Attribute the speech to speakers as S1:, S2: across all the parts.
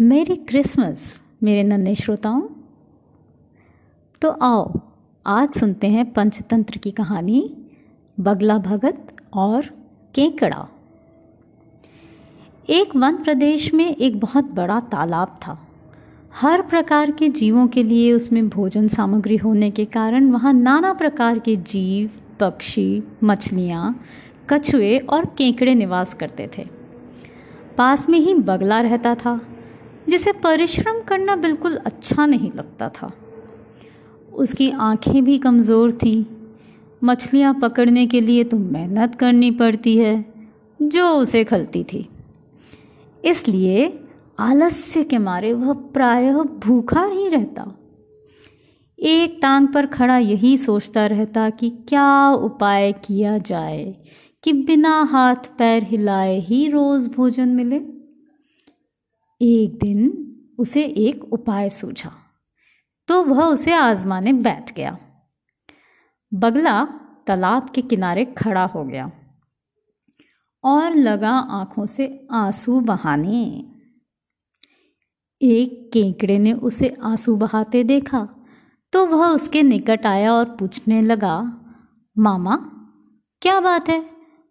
S1: मेरी क्रिसमस, मेरे नन्हे श्रोताओं। तो आओ, आज सुनते हैं पंचतंत्र की कहानी, बगला भगत और केकड़ा। एक वन प्रदेश में एक बहुत बड़ा तालाब था। हर प्रकार के जीवों के लिए उसमें भोजन सामग्री होने के कारण वहाँ नाना प्रकार के जीव, पक्षी, मछलियाँ, कछुए और केकड़े निवास करते थे। पास में ही बगला रहता था। जिसे परिश्रम करना बिल्कुल अच्छा नहीं लगता था। उसकी आँखें भी कमज़ोर थीं। मछलियाँ पकड़ने के लिए तो मेहनत करनी पड़ती है, जो उसे खलती थी। इसलिए आलस्य के मारे वह प्रायः भूखा ही रहता। एक टांग पर खड़ा यही सोचता रहता कि क्या उपाय किया जाए कि बिना हाथ पैर हिलाए ही रोज़ भोजन मिले। एक दिन उसे एक उपाय सूझा तो वह उसे आजमाने बैठ गया। बगला तालाब के किनारे खड़ा हो गया और लगा आँखों से आँसू बहाने। एक केकड़े ने उसे आँसू बहाते देखा तो वह उसके निकट आया और पूछने लगा, मामा, क्या बात है?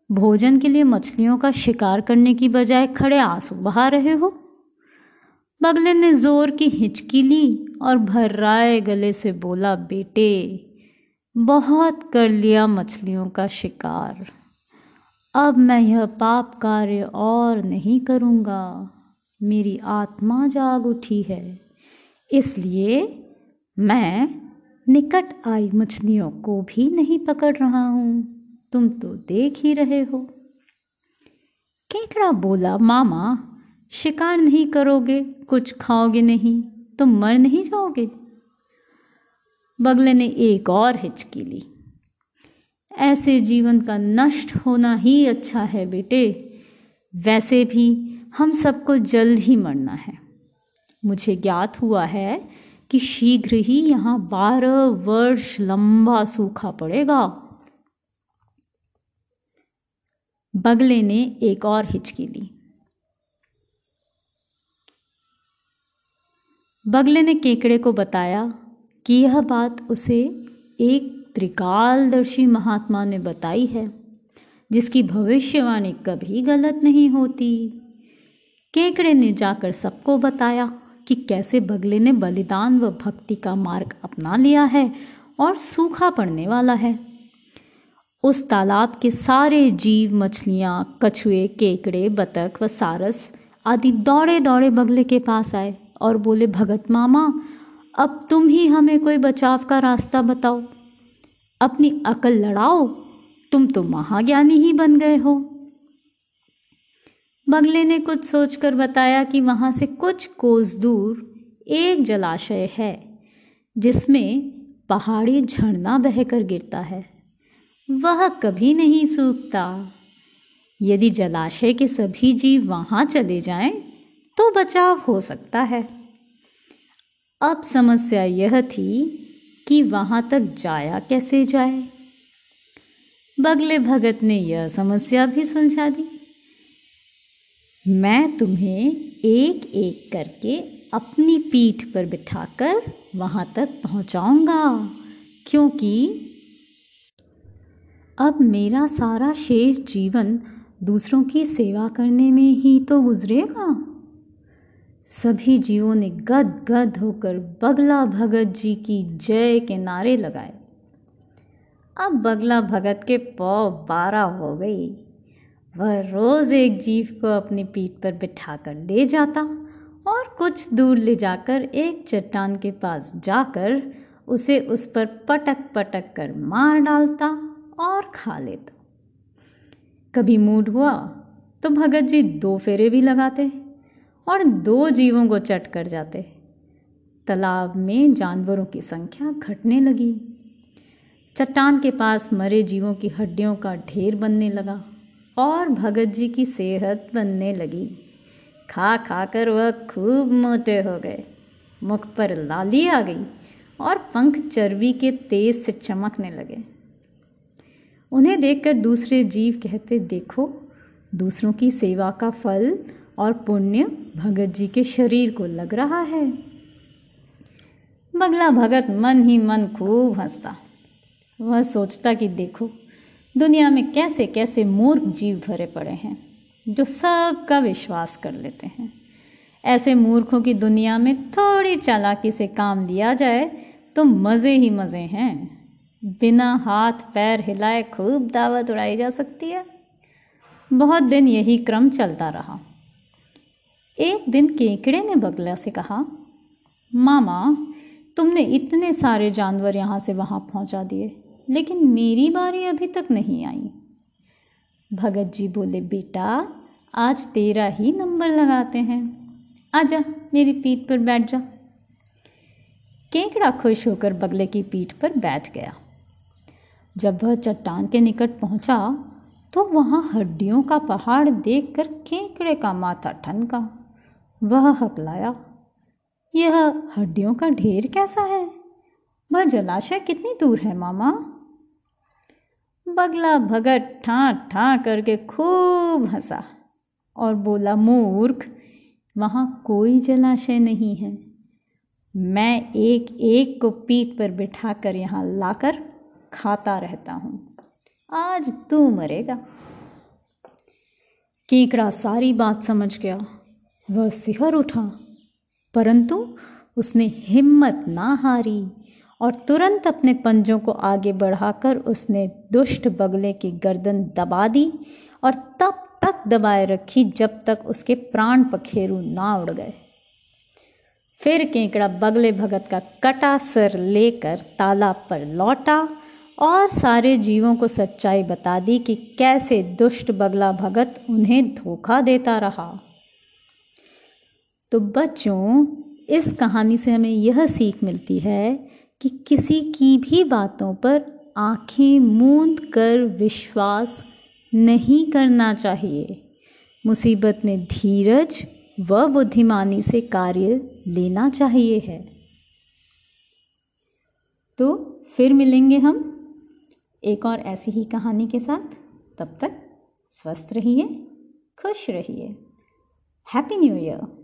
S1: भोजन के लिए मछलियों का शिकार करने की बजाय खड़े आँसू बहा रहे हो? बगले ने ज़ोर की हिचकी ली और भर्राए गले से बोला, बेटे, बहुत कर लिया मछलियों का शिकार। अब मैं यह पाप कार्य और नहीं करूँगा। मेरी आत्मा जाग उठी है। इसलिए मैं निकट आई मछलियों को भी नहीं पकड़ रहा हूँ। तुम तो देख ही रहे हो। केकड़ा बोला, मामा शिकार नहीं करोगे, कुछ खाओगे नहीं तो मर नहीं जाओगे। बगले ने एक और हिचकी ली ऐसे जीवन का नष्ट होना ही अच्छा है बेटे। वैसे भी हम सबको जल्द ही मरना है। मुझे ज्ञात हुआ है कि शीघ्र ही यहाँ बारह वर्ष लंबा सूखा पड़ेगा। बगले ने एक और हिचकी ली बगले ने केकड़े को बताया कि यह बात उसे एक त्रिकालदर्शी महात्मा ने बताई है, जिसकी भविष्यवाणी कभी गलत नहीं होती। केकड़े ने जाकर सबको बताया कि कैसे बगले ने बलिदान व भक्ति का मार्ग अपना लिया है और सूखा पड़ने वाला है। उस तालाब के सारे जीव, मछलियाँ, कछुए, केकड़े, बतख व सारस आदि दौड़े दौड़े बगले के पास आए। और बोले, भगत मामा, अब तुम ही हमें कोई बचाव का रास्ता बताओ। अपनी अकल लड़ाओ, तुम तो महाज्ञानी ही बन गए हो। बगले ने कुछ सोचकर बताया कि वहाँ से कुछ कोस दूर एक जलाशय है, जिसमें पहाड़ी झरना बहकर गिरता है। वह कभी नहीं सूखता। यदि जलाशय के सभी जीव वहाँ चले जाएँ तो बचाव हो सकता है। अब समस्या यह थी कि वहाँ तक जाया कैसे जाए। बगले भगत ने यह समस्या भी सुलझा दी। मैं तुम्हें एक एक करके अपनी पीठ पर बिठाकर वहाँ तक पहुंचाऊँगा, क्योंकि अब मेरा सारा शेष जीवन दूसरों की सेवा करने में ही तो गुजरेगा। सभी जीवों ने गद गद होकर बगला भगत जी की जय के नारे लगाए। अब बगला भगत के पौ बारह हो गई वह रोज़ एक जीव को अपनी पीठ पर बिठाकर ले जाता और कुछ दूर ले जाकर एक चट्टान के पास जाकर उसे उस पर पटक पटक कर मार डालता और खा लेता। कभी मूड हुआ तो भगत जी दो फेरे भी लगाते। और दो जीवों को चट कर जाते। तालाब में जानवरों की संख्या घटने लगी। चट्टान के पास मरे जीवों की हड्डियों का ढेर बनने लगा और भगत जी की सेहत बनने लगी। खा खा कर वह खूब मोटे हो गए। मुख पर लाली आ गई और पंख चर्बी के तेज से चमकने लगे। उन्हें देखकर दूसरे जीव कहते, देखो, दूसरों की सेवा का फल और पुण्य भगत जी के शरीर को लग रहा है। बगला भगत मन ही मन खूब हंसता। वह सोचता कि देखो, दुनिया में कैसे कैसे मूर्ख जीव भरे पड़े हैं, जो सबका विश्वास कर लेते हैं। ऐसे मूर्खों की दुनिया में थोड़ी चालाकी से काम लिया जाए तो मज़े ही मज़े हैं। बिना हाथ पैर हिलाए खूब दावत उड़ाई जा सकती है। बहुत दिन यही क्रम चलता रहा। एक दिन केकड़े ने बगला से कहा, मामा, तुमने इतने सारे जानवर यहाँ से वहाँ पहुँचा दिए, लेकिन मेरी बारी अभी तक नहीं आई। भगत जी बोले, बेटा, आज तेरा ही नंबर लगाते हैं। आजा, मेरी पीठ पर बैठ जा। केकड़ा खुश होकर बगले की पीठ पर बैठ गया। जब वह चट्टान के निकट पहुँचा तो वहाँ हड्डियों का पहाड़ देखकर केकड़े का माथा ठनका। वह हकलाया, यह हड्डियों का ढेर कैसा है? वह जलाशय कितनी दूर है, मामा? बगला भगत ठा ठा करके खूब हंसा और बोला, मूर्ख, वहाँ कोई जलाशय नहीं है। मैं एक एक को पीठ पर बिठाकर यहाँ लाकर खाता रहता हूँ। आज तू मरेगा। केकड़ा सारी बात समझ गया। वह सिहर उठा, परंतु उसने हिम्मत ना हारी और तुरंत अपने पंजों को आगे बढ़ाकर उसने दुष्ट बगले की गर्दन दबा दी और तब तक दबाए रखी जब तक उसके प्राण पखेरु ना उड़ गए। फिर केकड़ा बगले भगत का कटा सर लेकर तालाब पर लौटा और सारे जीवों को सच्चाई बता दी कि कैसे दुष्ट बगला भगत उन्हें धोखा देता रहा। तो बच्चों, इस कहानी से हमें यह सीख मिलती है कि किसी की भी बातों पर आँखें मूंद कर विश्वास नहीं करना चाहिए। मुसीबत में धीरज व बुद्धिमानी से कार्य लेना चाहिए है। तो फिर मिलेंगे हम एक और ऐसी ही कहानी के साथ। तब तक स्वस्थ रहिए, खुश रहिए। Happy new year